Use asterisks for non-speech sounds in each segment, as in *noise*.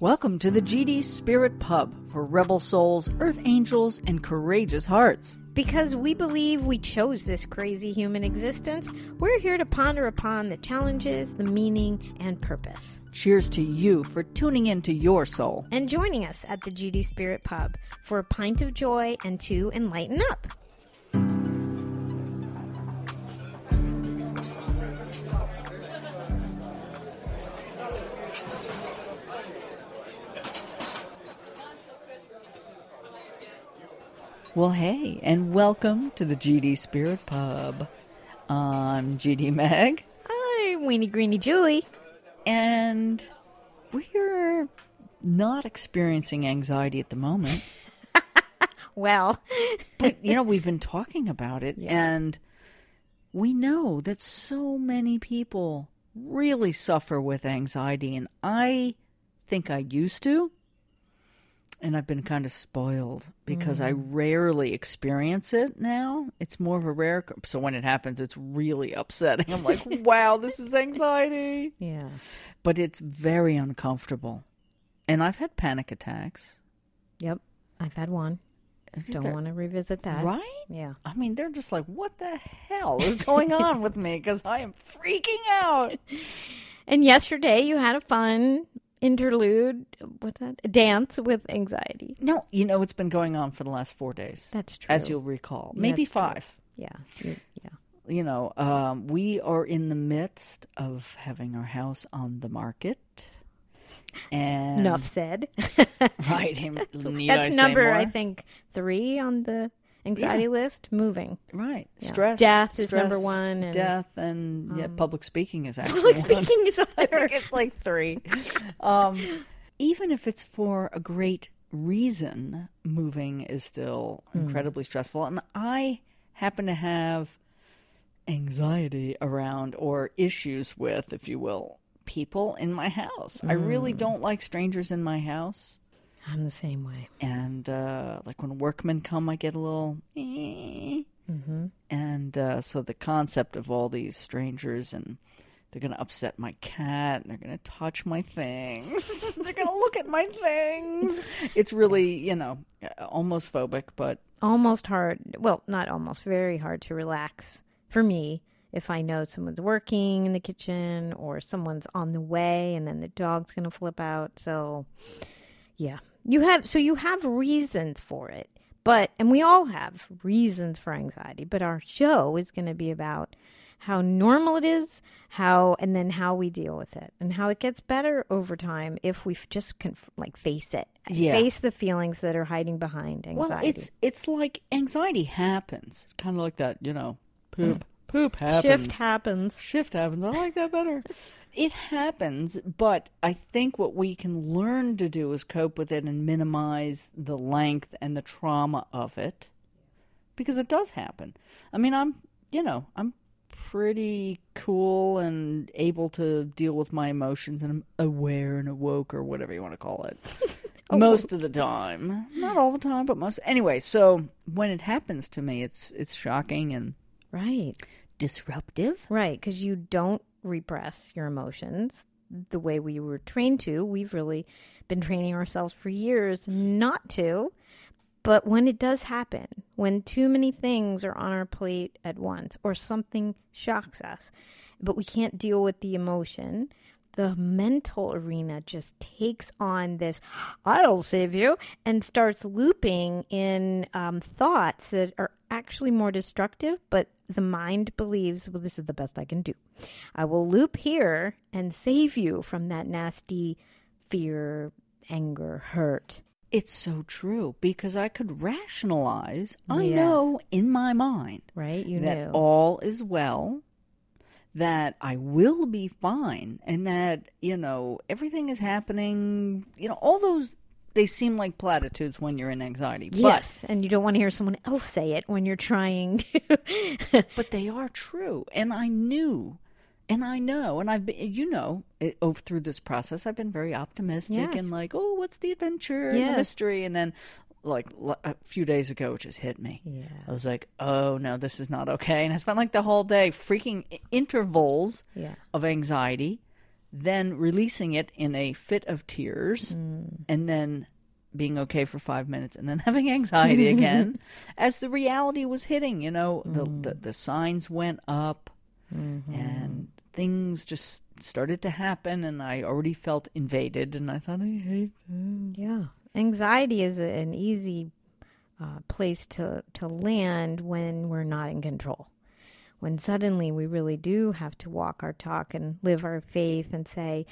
Welcome to the GD Spirit Pub for rebel souls, earth angels, and courageous hearts. Because we believe we chose this crazy human existence, we're here to ponder upon the challenges, the meaning, and purpose. Cheers to you for tuning in to your soul. And joining us at the GD Spirit Pub for a pint of joy and to enlighten up. Well, hey, and welcome to the GD Spirit Pub. I'm GD Meg, Hi, Weenie Greenie Julie. and we're not experiencing anxiety at the moment. *laughs* Well, *laughs* But, you know, we've been talking about it, and we know that so many people really suffer with anxiety, and I think I used to. And I've been kind of spoiled because I mm. rarely experience it now. It's more of a rare. So when it happens, it's really upsetting. I'm like, *laughs* wow, this is anxiety. yeah. But it's very uncomfortable. And I've had panic attacks. Yep. I've had one. Don't They're- want to revisit that. Right? Yeah. I mean, they're just like, what the hell is *laughs* going on with me? Because I am freaking out. *laughs* And yesterday you had a fun interlude. with that? Dance with anxiety. No, you know, it's been going on for the last four days, That's true. as you'll recall. Maybe That's true. five. Yeah. You- yeah. You know, um, we are in the midst of having our house on the market. And Enough said. Right. him- *laughs* That's I number. I think, three on the anxiety list. Moving. Right. Yeah. Stress. Death is number one, and, death and yeah, public speaking is *laughs* actually Public one. speaking is I think it's like three. *laughs* Um, even if it's for a great reason, moving is still Hmm. incredibly stressful. And I happen to have anxiety around or issues with, if you will, people in my house. I really Hmm. don't like strangers in my house. I'm the same way. And uh, like when workmen come, I get a little. Eh. Mm-hmm. And uh, so the concept of all these strangers and they're going to upset my cat and they're going to touch my things. *laughs* they're going to look at my things. *laughs* It's really, you know, almost phobic, but Almost hard. Well, not almost. Very hard to relax for me if I know someone's working in the kitchen or someone's on the way, and then the dog's going to flip out. So, yeah, you have. So you have reasons for it, but and we all have reasons for anxiety. But our show is going to be about how normal it is, how and then how we deal with it, and how it gets better over time if we just conf- like face it, Yeah. face the feelings that are hiding behind anxiety. well, it's it's like anxiety happens. It's kind of like that, you know, poop poop happens. shift happens. shift happens. I like that better. *laughs* it happens, but I think what we can learn to do is cope with it and minimize the length and the trauma of it because it does happen. I mean, I'm, you know, I'm pretty cool and able to deal with my emotions and I'm aware and awoke or whatever you want to call it. *laughs* Oh. most of the time. Not all the time, but most. Anyway, so when it happens to me, it's it's shocking and Right. disruptive. Right, because you don't repress your emotions the way we were trained to. We've really been training ourselves for years not to. But when it does happen, when too many things are on our plate at once or something shocks us, but we can't deal with the emotion, the mental arena just takes on this, I'll save you, and starts looping in um, thoughts that are actually more destructive, but the mind believes, well, this is the best I can do. I will loop here and save you from that nasty fear, anger, hurt. It's so true because I could rationalize. I Yes. know in my mind Right? You that knew. all is well, that I will be fine, and that, you know, everything is happening. You know, all those, they seem like platitudes when you're in anxiety. yes, and you don't want to hear someone else say it when you're trying *laughs* to. But, they are true. And I knew. And I know, and I've been, you know, it, over through this process, I've been very optimistic Yes. and like, oh, what's the adventure, and Yes. the mystery, and then, like a few days ago, it just hit me. yeah. I was like, oh no, this is not okay. And I spent like the whole day freaking intervals Yeah. of anxiety then releasing it in a fit of tears, mm. and then being okay for five minutes, and then *laughs* having anxiety again *laughs* as the reality was hitting. You know, the mm. the, the signs went up, mm-hmm. and things just started to happen, and I already felt invaded, and I thought, I hate this. Yeah. Anxiety is an easy uh, place to, to land when we're not in control. When suddenly we really do have to walk our talk and live our faith and say,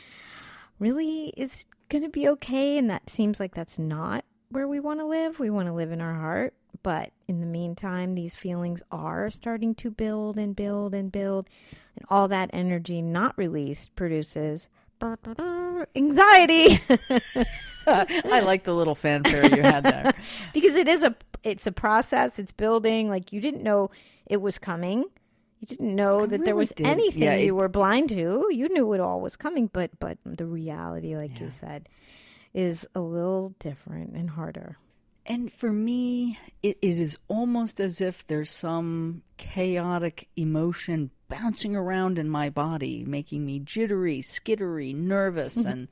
really, is going to be okay? And that seems like that's not where we want to live. We want to live in our heart. But in the meantime, these feelings are starting to build and build and build. And all that energy not released produces *laughs* anxiety. *laughs* I like the little fanfare you had there. *laughs* because it is a it's a process it's building like you didn't know it was coming you didn't know I that there was did. anything Yeah, you were blind to. You knew it all was coming but but the reality like you said is a little different and harder. And for me, it, it is almost as if there's some chaotic emotion bouncing around in my body, making me jittery, skittery, nervous, *laughs* and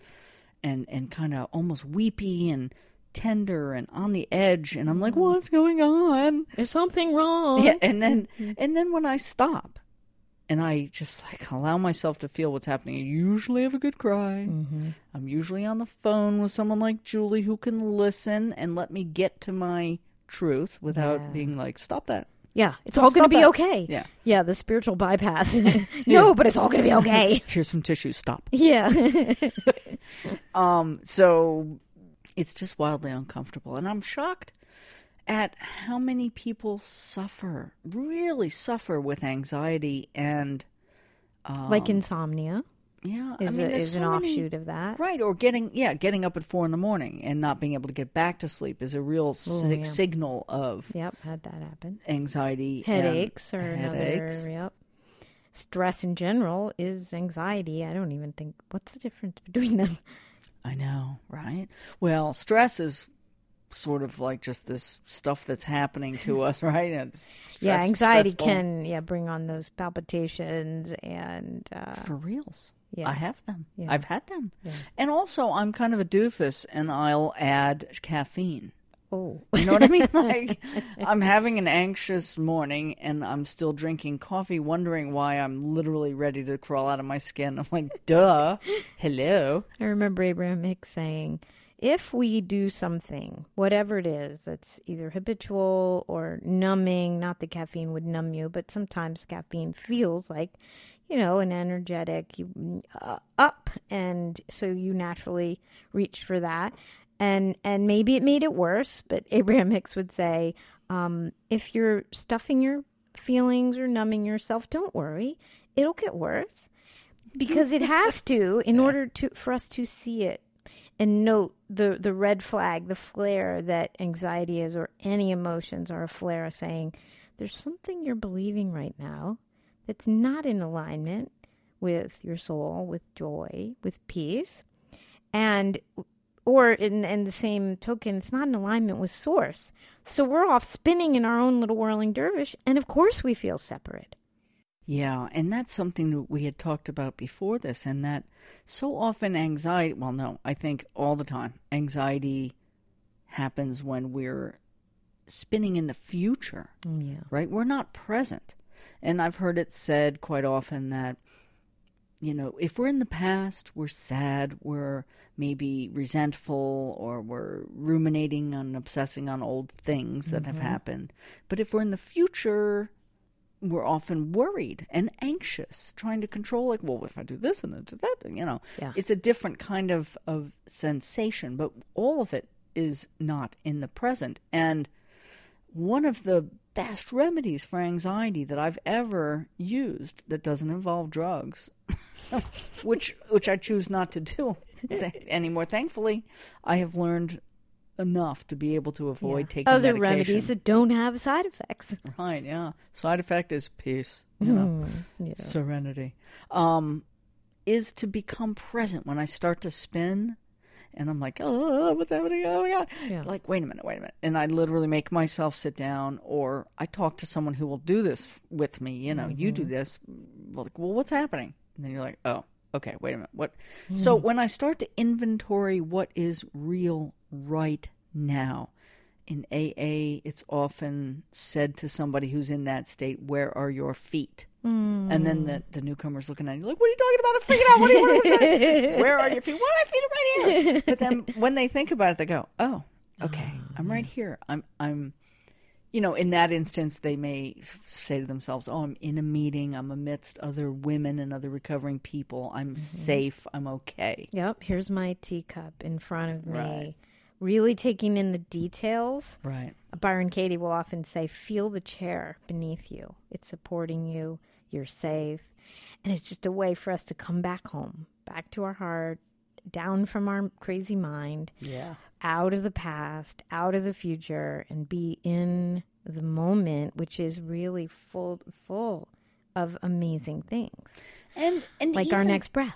and and kind of almost weepy and tender and on the edge. And I'm like, what's going on? there's something wrong Yeah, and then and then when I stop and I just like allow myself to feel what's happening, I usually have a good cry. Mm-hmm. I'm usually on the phone with someone like Julie who can listen and let me get to my truth without Yeah. being like, stop that. yeah it's Don't all going to be that. okay Yeah. yeah the spiritual bypass *laughs* no but it's all going to be okay *laughs* Here's some tissue. Stop. yeah *laughs* Um, so it's just wildly uncomfortable. And I'm shocked at how many people suffer, really suffer with anxiety and um, like insomnia yeah, I is, mean, a, is an so many- offshoot of that Right, or getting yeah, getting up at four in the morning and not being able to get back to sleep is a real si- yeah. signal of yep had that happen anxiety, headaches or headaches. another yep stress in general is anxiety i don't even think what's the difference between them I know, right? Well, stress is sort of like just this stuff that's happening to us, *laughs* right? It's yeah anxiety stressful. can yeah bring on those palpitations and uh for reals. yeah I have them. Yeah. I've had them. Yeah. And also, I'm kind of a doofus, and I'll add caffeine. Oh You know what I mean? *laughs* Like, I'm having an anxious morning and I'm still drinking coffee, wondering why I'm literally ready to crawl out of my skin. I'm like, *laughs* duh. Hello. i remember abraham hicks saying if we do something whatever it is that's either habitual or numbing not the caffeine would numb you but sometimes caffeine feels like you know an energetic you uh, up and so you naturally reach for that and and maybe it made it worse but *laughs* abraham hicks would say um, if you're stuffing your feelings or numbing yourself don't worry. It'll get worse because it has to in order to for us to see it and note the the red flag the flare that anxiety is or any emotions are a flare saying there's something you're believing right now that's not in alignment with your soul with joy with peace. And or in, in the same token it's not in alignment with source so we're off spinning in our own little whirling dervish and of course we feel separate Yeah, and that's something that we had talked about before this, and that so often anxiety, well, no, I think all the time, anxiety happens when we're spinning in the future. Mm, yeah right? We're not present. And I've heard it said quite often that, you know, if we're in the past, we're sad, we're maybe resentful, or we're ruminating and obsessing on old things that have mm-hmm. happened. But if we're in the future, we're often worried and anxious, trying to control, like, well, if I do this and I do that, you know, Yeah. it's a different kind of, of sensation, but all of it is not in the present. And one of the best remedies for anxiety that I've ever used that doesn't involve drugs, *laughs* which which I choose not to do *laughs* anymore. Thankfully, I have learned enough to be able to avoid Yeah. taking other medication. remedies that don't have side effects Right, yeah. Side effect is peace, you know, yeah. serenity. Um, is to become present when I start to spin and I'm like, oh, what's happening? Oh my God. Yeah. Like, wait a minute, wait a minute. And I literally make myself sit down or I talk to someone who will do this with me. You know, you Mm-hmm. do this. Well, like, well, what's happening? And then you're like, oh, okay, wait a minute. What? So when I start to inventory what is real right now, in AA, it's often said to somebody who's in that state, "Where are your feet?" And then the, the newcomer's looking at you like, "What are you talking about? I'm freaking out. What are you? What are *laughs* Where are your feet? Well, my feet are right here." But then when they think about it, they go, "Oh, okay, I'm right ah. here. I'm I'm." You know, in that instance, they may say to themselves, "Oh, I'm in a meeting. I'm amidst other women and other recovering people. I'm mm-hmm. safe. I'm okay." Yep, here's my teacup in front of me. Right. Really taking in the details. Right. Byron Katie will often say, Feel the chair beneath you. It's supporting you. You're safe. And it's just a way for us to come back home, back to our heart, down from our crazy mind, Yeah. out of the past, out of the future, and be in the moment, which is really full, full of amazing things, And and like our next breath.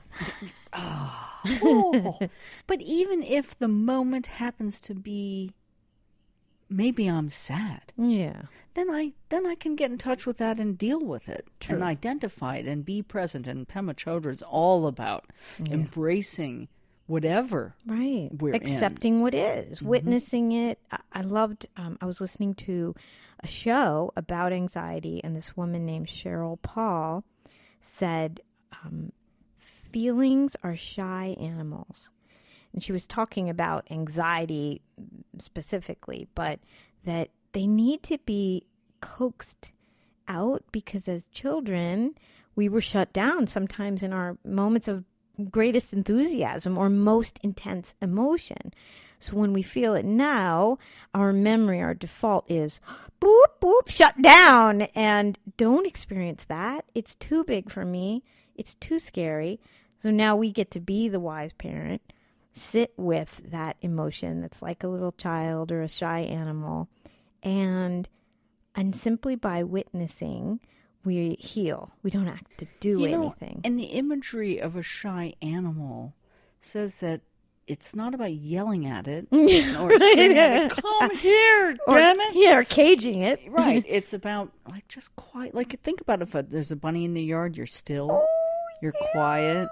Oh. *laughs* but even if the moment happens to be maybe I'm sad, Yeah. then I then I can get in touch with that and deal with it True. and identify it and be present. And Pema Chödrön is all about embracing whatever. Right. we're in. Accepting what is, witnessing it. I, I loved, um, I was listening to a show about anxiety, and this woman named Sheryl Paul said, um, Feelings are shy animals. And she was talking about anxiety specifically, but that they need to be coaxed out because as children, we were shut down sometimes in our moments of greatest enthusiasm or most intense emotion. So when we feel it now, our memory, our default is boop, boop, shut down. And don't experience that. It's too big for me. It's too scary. So now we get to be the wise parent, sit with that emotion that's like a little child or a shy animal, and and simply by witnessing, we heal. We don't have to do You know, anything. and the imagery of a shy animal says that it's not about yelling at it *laughs* or screaming at it, come here, *laughs* or, damn it. Yeah, or caging it. *laughs* Right. It's about like just quiet. Like think about if a, there's a bunny in the yard, you're still, Oh, you're quiet,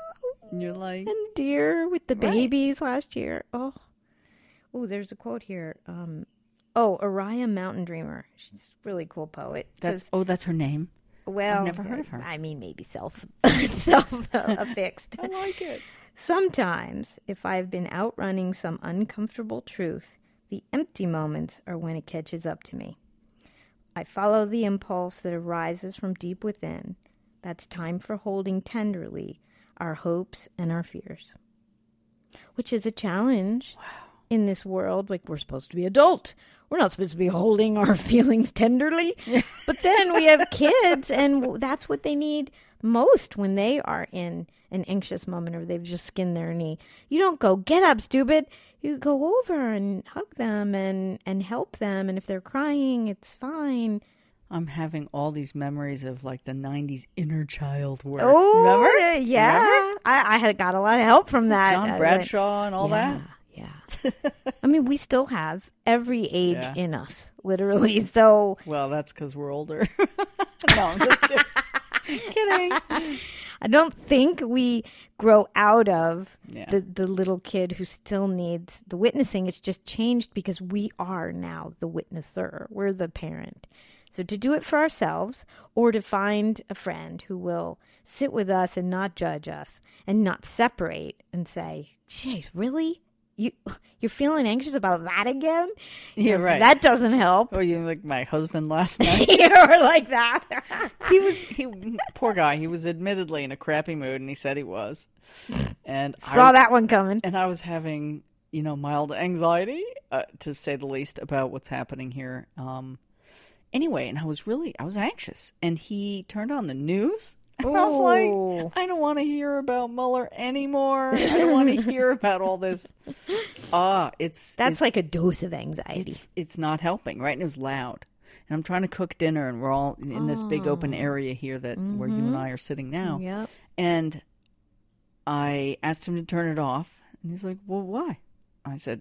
and you're like, And deer with the Right. babies last year. Oh, oh, there's a quote here. Um, oh, Oriah Mountain Dreamer. She's a really cool poet. that's Says, oh, that's her name. well, I've never heard of her. I mean, maybe self *laughs* self affixed. *laughs* I like it. Sometimes, if I've been outrunning some uncomfortable truth, the empty moments are when it catches up to me. I follow the impulse that arises from deep within. That's time for holding tenderly our hopes and our fears. Which is a challenge in this world. Like, we're supposed to be adult. We're not supposed to be holding our *laughs* feelings tenderly. *laughs* but then we have kids, and that's what they need most when they are in an anxious moment or they've just skinned their knee. You don't go, get up, stupid. You go over and hug them and, and help them. And if they're crying, it's fine. I'm having all these memories of like the '90s inner child work. Oh, remember? yeah. Remember? I, I had got a lot of help from that. John Uh, Bradshaw and all yeah, Yeah. *laughs* I mean, we still have every age Yeah. in us, literally. So. Well, that's because we're older. *laughs* no, I'm just kidding. *laughs* kidding. I don't think we grow out of Yeah. the, the little kid who still needs the witnessing. It's just changed because we are now the witnesser. We're the parent. So to do it for ourselves or to find a friend who will sit with us and not judge us and not separate and say, "Jeez, really? You you're feeling anxious about that again?" Yeah, right. That doesn't help. oh, you like my husband last *laughs* night? or like that. *laughs* he was he poor guy. He was admittedly in a crappy mood, and he said he was. And I Saw I, that one coming. and I was having you know mild anxiety, uh, to say the least, about what's happening here. Um, anyway, and I was really I was anxious, and he turned on the news. And *laughs* I was like, I don't want to hear about Mueller anymore. I don't want to *laughs* hear about all this. Ah, it's That's it's, like a dose of anxiety. it's it's not helping, right? And it was loud. And I'm trying to cook dinner, and we're all in this big open area here that where you and I are sitting now. Yep. And I asked him to turn it off, and he's like, "Well, why?" I said,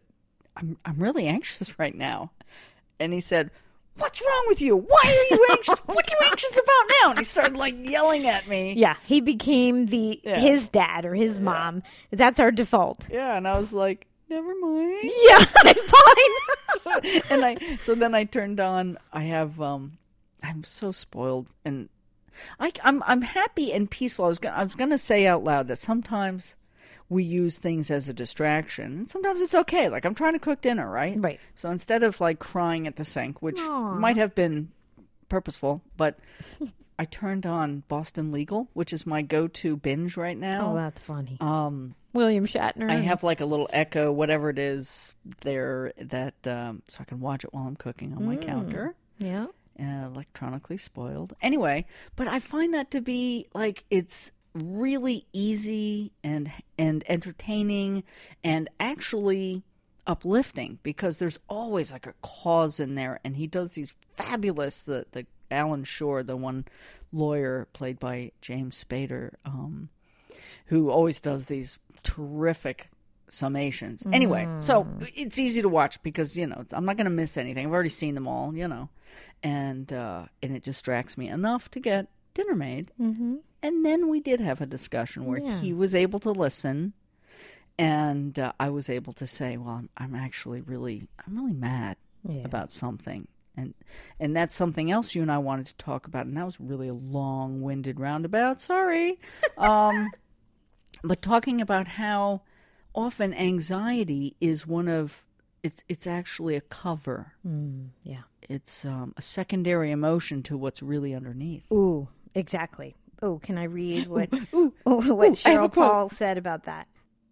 "I'm I'm really anxious *laughs* right now," and he said, What's wrong with you? Why are you anxious? *laughs* what are you anxious about now? And he started like yelling at me. Yeah, he became the Yeah. his dad or his mom. That's our default. Yeah, and I was like, never mind. Yeah, *laughs* fine. *laughs* and I so then I turned on. I have um, I'm so spoiled, and I I'm I'm happy and peaceful. I was gonna I was gonna say out loud that sometimes we use things as a distraction, and sometimes it's okay. Like I'm trying to cook dinner, right? Right. So instead of like crying at the sink, which Aw. might have been purposeful, but *laughs* I turned on Boston Legal, which is my go-to binge right now. oh, that's funny. um, William Shatner. I have like a little Echo, whatever it is, there that um, so I can watch it while I'm cooking on my counter. Yeah. Uh, electronically spoiled. Anyway, but I find that to be like it's really easy and and entertaining and actually uplifting because there's always like a cause in there and he does these fabulous the the Alan Shore the one lawyer played by James Spader um who always does these terrific summations. Anyway, so it's easy to watch because you know I'm not going to miss anything. I've already seen them all, you know, and uh, and it distracts me enough to get dinner made. Mm-hmm. And then we did have a discussion where Yeah. he was able to listen, and uh, I was able to say, "Well, I'm, I'm actually really, I'm really mad Yeah. about something." And and that's something else you and I wanted to talk about, and that was really a long-winded roundabout. Sorry, *laughs* um, but talking about how often anxiety is one of it's it's actually a cover. Mm, yeah. It's um, a secondary emotion to what's really underneath. Ooh, exactly. Oh, can I read what *laughs* ooh, *laughs* what ooh, I have Sheryl. Paul said about that?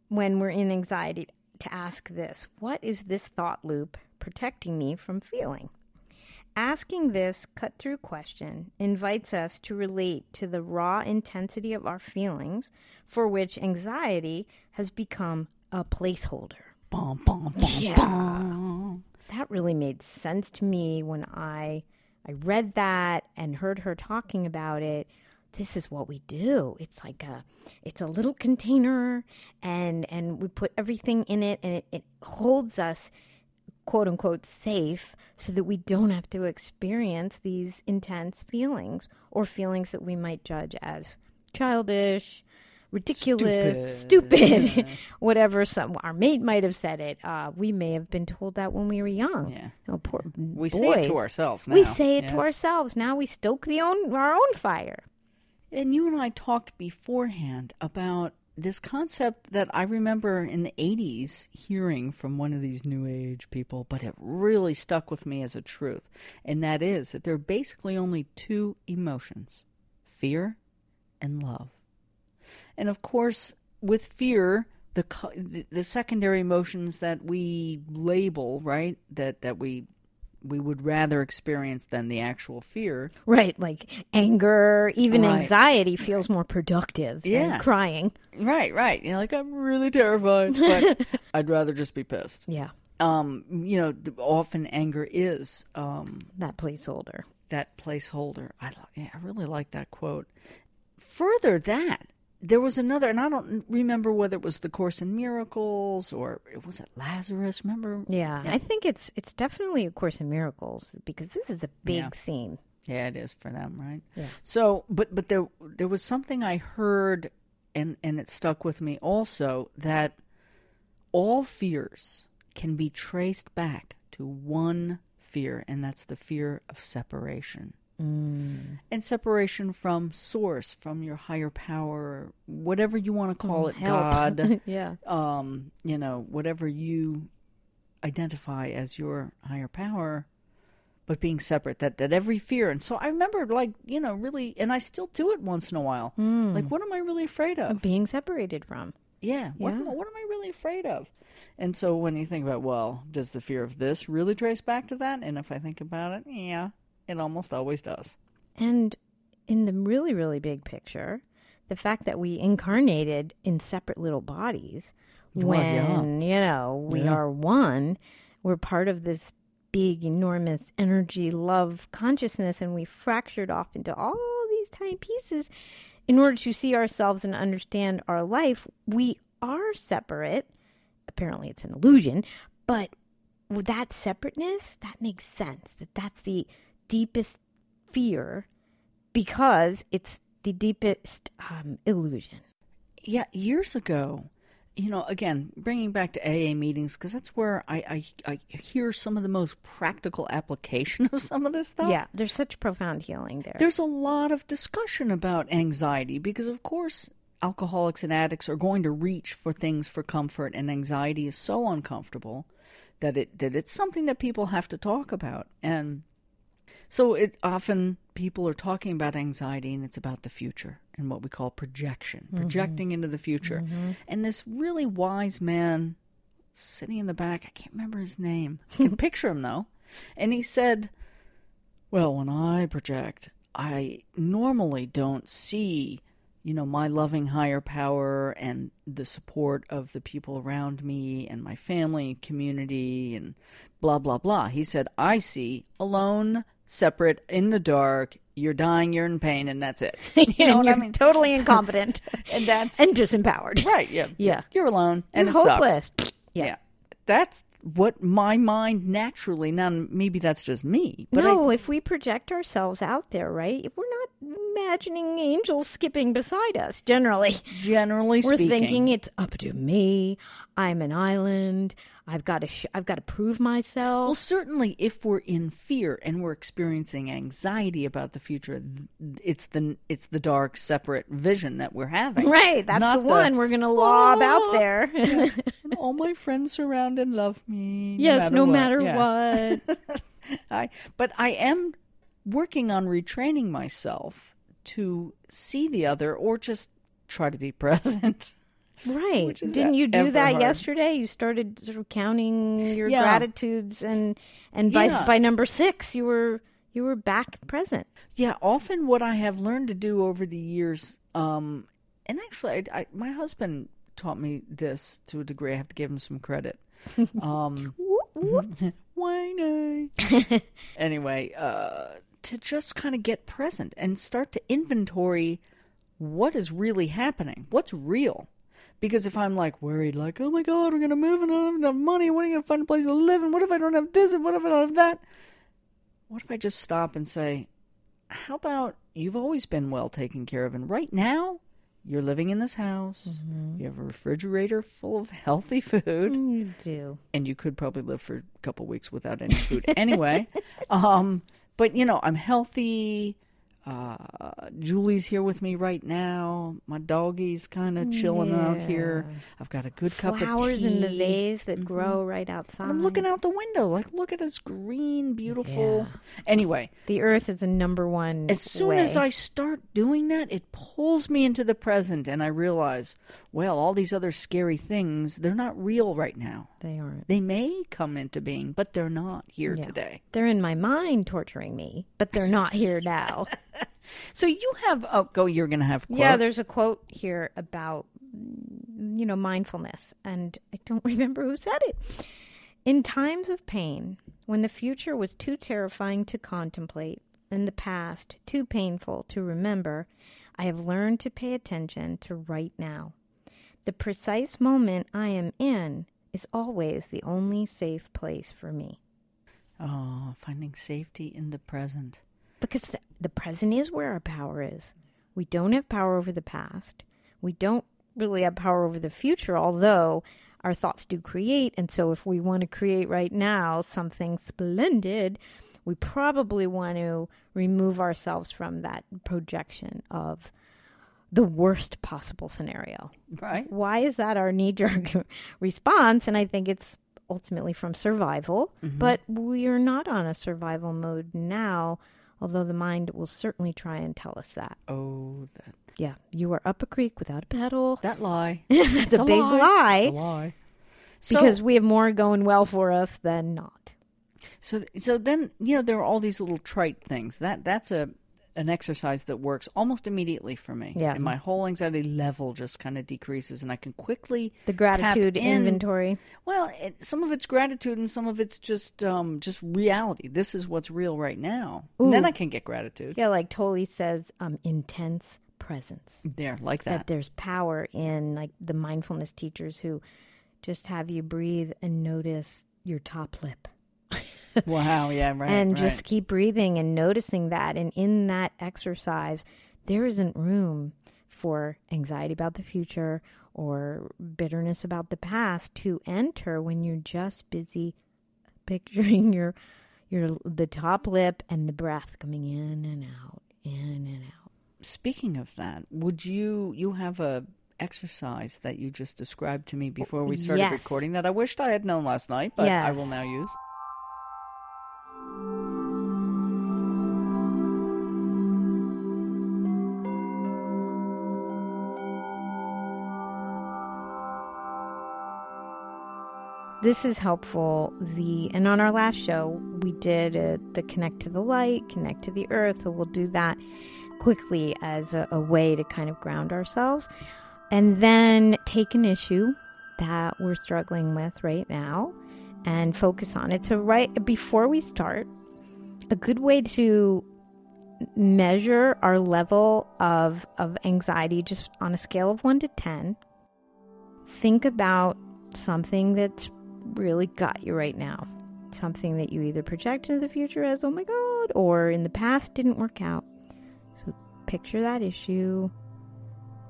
When we're in anxiety, to ask this: What is this thought loop protecting me from feeling? Asking this cut through question invites us to relate to the raw intensity of our feelings, for which anxiety has become a placeholder. Bum, bum, bum, Yeah. that really made sense to me when I I read that and heard her talking about it. This is what we do. It's like a it's a little container and and we put everything in it and it, it holds us quote unquote safe so that we don't have to experience these intense feelings or feelings that we might judge as childish ridiculous Stupid. stupid, *laughs* whatever some our mate might have said it uh, we may have been told that when we were young Yeah. oh, poor We boys. say it to ourselves now. we say it yeah. to ourselves now we stoke the own our own fire And you and I talked beforehand about this concept that I remember in the 80s hearing from one of these New Age people, but it really stuck with me as a truth. And that is that there are basically only two emotions fear and love. And of course, with fear, the, the secondary emotions that we label, right, that, that we we would rather experience than the actual fear right like anger even Right. anxiety feels more productive Yeah. than crying Right, right. You're like, I'm really terrified, but *laughs* I'd rather just be pissed. yeah Um, you know, often anger is um, that placeholder that placeholder. I, yeah, I really like that quote. Further that, there was another, and I don't remember whether it was the Course in Miracles or it was it Lazaris. Remember? yeah, Yeah. i think it's it's definitely a course in miracles because this is a big Yeah. theme Yeah, it is for them, right? Yeah. So, but but there there was something I heard, and and it stuck with me also that all fears can be traced back to one fear, and that's the fear of separation. Mm. And separation from source, from your higher power, whatever you want to call it, Mm, Help. God, *laughs* yeah um, you know, whatever you identify as your higher power, but being separate, that, that every fear. And so I remember, like, you know, really, and I still do it once in a while. Like, what am I really afraid of? being separated from Yeah. What, am, Yeah. what am I really afraid of? And so when you think about, well, does the fear of this really trace back to that? And if I think about it, yeah, it almost always does. And in the really, really big picture, the fact that we incarnated in separate little bodies Well, yeah. when, you know, we Yeah. are one, we're part of this big, enormous energy, love consciousness, and we fractured off into all these tiny pieces in order to see ourselves and understand our life. We are separate. Apparently, it's an illusion, but that separateness, that makes sense. That that's the deepest fear because it's the deepest um, illusion. Yeah, years ago, you know, again, bringing back to AA meetings, because that's where I, I, I hear some of the most practical application *laughs* of some of this stuff. Yeah, there's such profound healing there. There's a lot of discussion about anxiety because, of course, alcoholics and addicts are going to reach for things for comfort, and anxiety is so uncomfortable that it that it's something that people have to talk about. And so it often people are talking about anxiety and it's about the future and what we call projection, mm-hmm. projecting into the future. Mm-hmm. And this really wise man sitting in the back, I can't remember his name. I can *laughs* picture him though. And he said, Well, when I project, I normally don't see, you know, my loving higher power and the support of the people around me and my family, community, and blah, blah, blah. He said, I see alone, separate, in the dark, you're dying, you're in pain, and that's it. *laughs* *laughs* You know what I mean? totally incompetent *laughs* And that's and disempowered. right. Yeah. Yeah. You're alone and You're hopeless. Yeah. Yeah. That's what my mind naturally, now maybe that's just me, but no, I, if we project ourselves out there, right? We're not imagining angels skipping beside us. Generally, generally we're speaking, thinking it's up to me. I'm an island. I've got to. Sh- I've got to prove myself. Well, certainly, if we're in fear and we're experiencing anxiety about the future, it's the it's the dark, separate vision that we're having. right. That's Not the one we're going to lob Oh, out there. *laughs* And all my friends surround and love me. yes, no matter Yeah. what. *laughs* I, but I am working on retraining myself to see the other, or just try to be *laughs* present. Right. Didn't you do that hard. yesterday? You started sort of counting your Yeah. gratitudes and and by Yeah. by number 6 you were you were back present. Yeah, often what I have learned to do over the years, um, and actually, I, I, my husband taught me this to a degree. I have to give him some credit. *laughs* Um, *laughs* whiny. *laughs* anyway, uh, to just kind of get present and start to inventory what is really happening, what's real. Because if I'm like worried, like, oh my God, we're going to move and I don't have enough money, when are you going to find a place to live? And what if I don't have this? And what if I don't have that? What if I just stop and say, how about you've always been well taken care of, and right now you're living in this house, you have a refrigerator full of healthy food, You do. and you could probably live for a couple weeks without any food anyway. *laughs* um, but you know, I'm healthy. Uh, Julie's here with me right now. My doggy's kind of chilling out here. I've got a good cup of tea. Flowers in the vase that grow right outside. And I'm looking out the window, like, look at this green, beautiful. Anyway, The earth is the number one. as soon way. as I start doing that, it pulls me into the present, and I realize, well, all these other scary things, they're not real right now. they aren't. They may come into being, but they're not here Yeah. today. They're in my mind torturing me, but they're not here now. *laughs* *laughs* So you have, oh, go, you're going to have quote. Yeah, there's a quote here about you know mindfulness, and I don't *laughs* remember who said it. In times of pain, when the future was too terrifying to contemplate, and the past too painful to remember, I have learned to pay attention to right now. The precise moment I am in is always the only safe place for me. Oh, finding safety in the present. Because the, present is where our power is. We don't have power over the past. We don't really have power over the future, although our thoughts do create. And so, if we want to create right now something splendid, we probably want to remove ourselves from that projection of the worst possible scenario. Right? Why is that our knee jerk *laughs* response? And I think it's ultimately from survival, mm-hmm. but we are not on a survival mode now, although the mind will certainly try and tell us that. Oh, that, Yeah, you are up a creek without a paddle. *laughs* that lie. *laughs* That's a, big lie, It's a lie. So- because we have more going well for us than not. So, so then you know there are all these little trite things. That that's a an exercise that works almost immediately for me. Yeah. and my whole anxiety level just kind of decreases, and I can quickly The gratitude in. inventory. Well, it, some of it's gratitude, and some of it's just um, just reality. This is what's real right now. And then I can get gratitude. Yeah, like Tolle says, um, intense presence. There, like that that. there's power in like the mindfulness teachers who just have you breathe and notice your top lip. *laughs* wow, yeah, right. and right. just keep breathing and noticing that. And in that exercise, there isn't room for anxiety about the future or bitterness about the past to enter when you're just busy *laughs* picturing your your the top lip and the breath coming in and out, in and out. Speaking of that, would you you have a exercise that you just described to me before we started Yes. recording that I wished I had known last night, but I will now use. This is helpful. The and on our last show we did uh, the connect to the light connect to the earth so we'll do that quickly as a, a way to kind of ground ourselves. And then take an issue that we're struggling with right now and focus on it. So right before we start a good way to measure our level of of anxiety just on a scale of 1 to 10 think about something that's really got you right now. Something that you either project into the future as, oh my God, or in the past didn't work out. So picture that issue.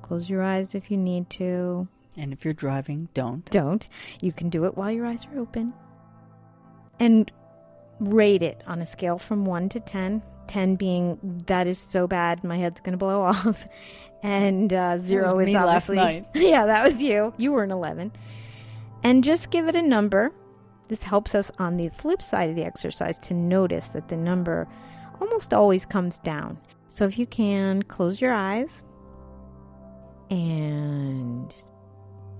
Close your eyes if you need to. And if you're driving, don't. Don't. You can do it while your eyes are open. And rate it on a scale from 1 to 10. 10 being that is so bad, my head's going to blow *laughs* off. And uh, 0 was is obviously. night. *laughs* yeah, that was you. You were an 11 and just give it a number. This helps us on the flip side of the exercise to notice that the number almost always comes down. So if you can, close your eyes and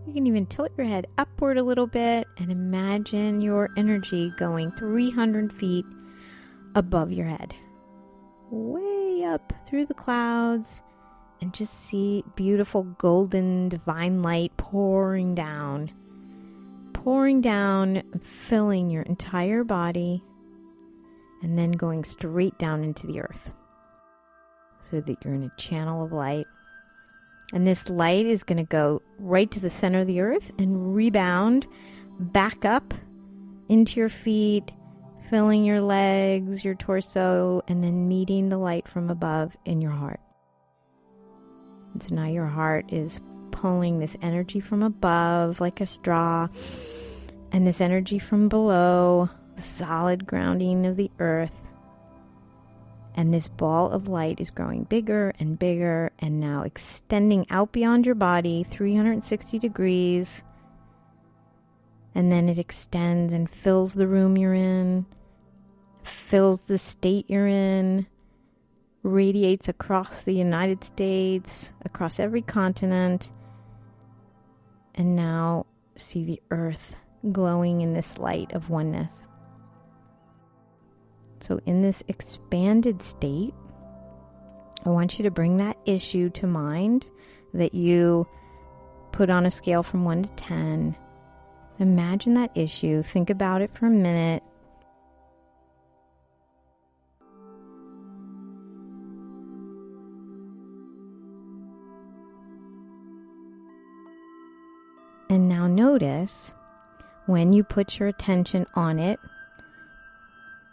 you can even tilt your head upward a little bit and imagine your energy going 300 feet above your head, way up through the clouds, and just see beautiful golden divine light pouring down pouring down, filling your entire body, and then going straight down into the earth so that you're in a channel of light. And this light is going to go right to the center of the earth and rebound back up into your feet, filling your legs, your torso, and then meeting the light from above in your heart. And so now your heart is pulling this energy from above like a straw, and this energy from below, the solid grounding of the earth. And this ball of light is growing bigger and bigger, and now extending out beyond your body 360 degrees. And then it extends and fills the room you're in, fills the state you're in, radiates across the United States, across every continent and now see the earth glowing in this light of oneness. So, in this expanded state, I want you to bring that issue to mind that you put on a scale from 1 to 10. Imagine that issue, think about it for a minute. And now notice when you put your attention on it,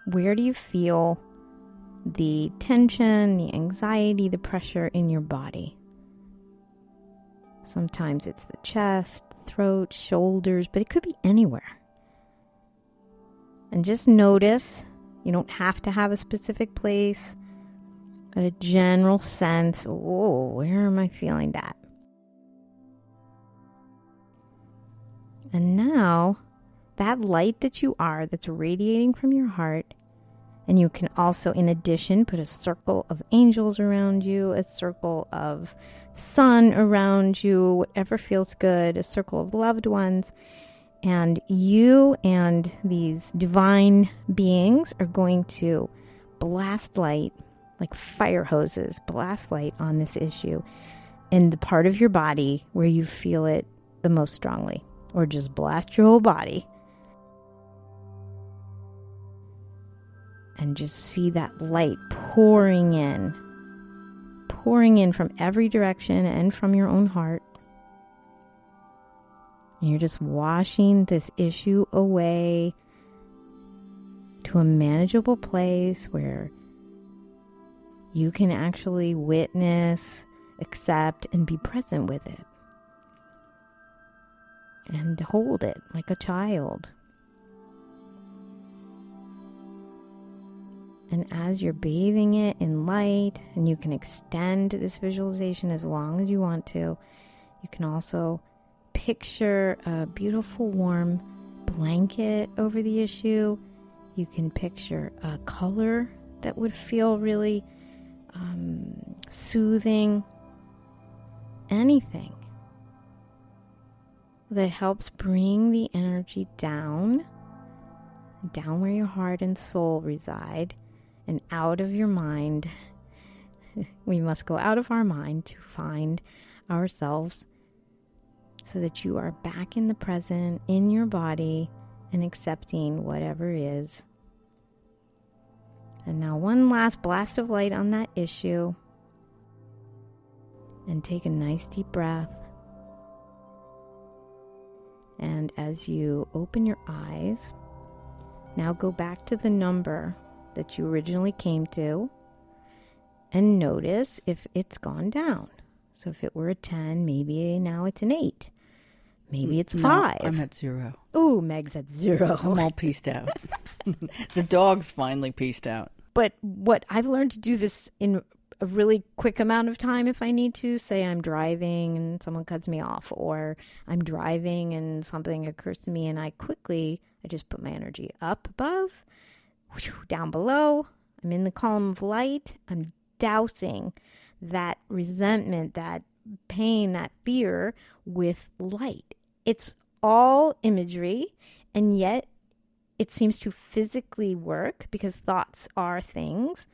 where do you feel the tension, the anxiety, the pressure in your body? Sometimes it's the chest, throat, shoulders, but it could be anywhere. And just notice, you don't have to have a specific place, but a general sense, oh, where am I feeling that? Now, that light that you are, that's radiating from your heart, and you can also, in addition, put a circle of angels around you, a circle of sun around you, whatever feels good, a circle of loved ones. And you and these divine beings are going to blast light, like fire hoses, blast light on this issue in the part of your body where you feel it the most strongly or just blast your whole body and just see that light pouring in, pouring in from every direction and from your own heart. And you're just washing this issue away to a manageable place where you can actually witness, accept, and be present with it. And hold it like a child. And as you're bathing it in light, and you can extend this visualization as long as you want to, you can also picture a beautiful warm blanket over the issue. You can picture a color that would feel really um, soothing. Anything that helps bring the energy down, down where your heart and soul reside and out of your mind. *laughs* we must go out of our mind to find ourselves so that you are back in the present, in your body, and accepting whatever is. And now, one last blast of light on that issue. And take a nice deep breath. And as you open your eyes, now go back to the number that you originally came to and notice if it's gone down. So if it were a 10, maybe now it's an 8. Maybe it's 5. I'm at zero. Ooh, Meg's at 0. I'm all pieced out. *laughs* the dog's finally pieced out. But what I've learned to do this in a really quick amount of time if I need to. Say I'm driving and someone cuts me off, or I'm driving and something occurs to me, and I quickly I just put my energy up above down below. I'm in the column of light. I'm dousing that resentment, that pain, that fear with light. It's all imagery, and yet it seems to physically work because thoughts are things,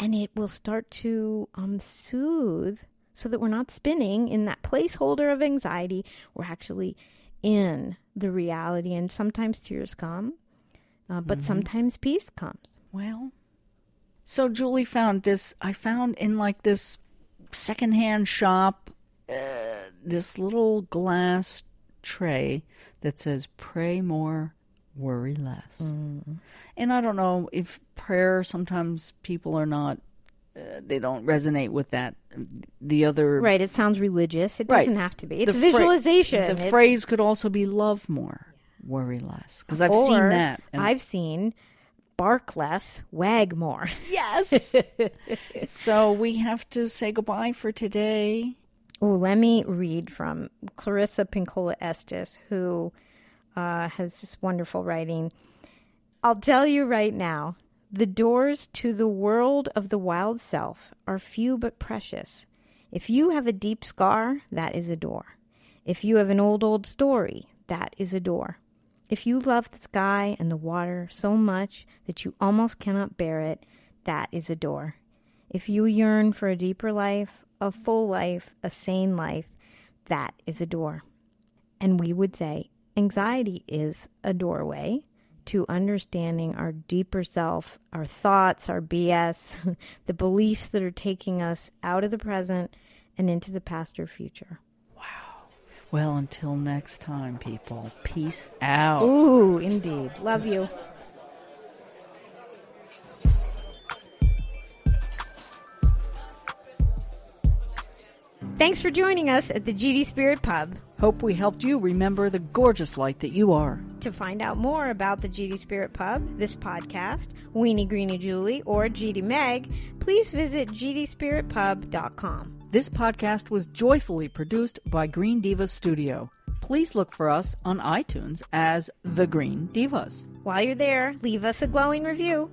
and it will start to um, soothe so that we're not spinning in that placeholder of anxiety. We're actually in the reality, and sometimes tears come, uh, but mm-hmm. sometimes peace comes. Well, so Julie found this. I found in like this secondhand shop uh, this little glass tray that says "Pray more, worry less." Mm. And I don't know if prayer. Sometimes people are not. Uh, they don't resonate with that. The other right. It sounds religious. It doesn't have to be. It's the visualization. Fra- the it's... phrase could also be "love more." worry less because I've or seen that. I've seen bark less, wag more. Yes. *laughs* so we have to say goodbye for today. Oh, let me read from Clarissa Pinkola Estes, who uh, has this wonderful writing. I'll tell you right now the doors to the world of the wild self are few but precious. If you have a deep scar, that is a door. If you have an old, old story, that is a door. If you love the sky and the water so much that you almost cannot bear it, that is a door. If you yearn for a deeper life, a full life, a sane life, that is a door. And we would say anxiety is a doorway to understanding our deeper self, our thoughts, our BS, *laughs* the beliefs that are taking us out of the present and into the past or future. Wow. Well, until next time, people. Peace out. Ooh, indeed. Love you. Thanks for joining us at the GD Spirit Pub. Hope we helped you remember the gorgeous light that you are. To find out more about the GD Spirit Pub, this podcast, Weenie Greenie Julie, or GD Meg, please visit gdspiritpub.com. This podcast was joyfully produced by Green Divas Studio. Please look for us on iTunes as The Green Divas. While you're there, leave us a glowing review.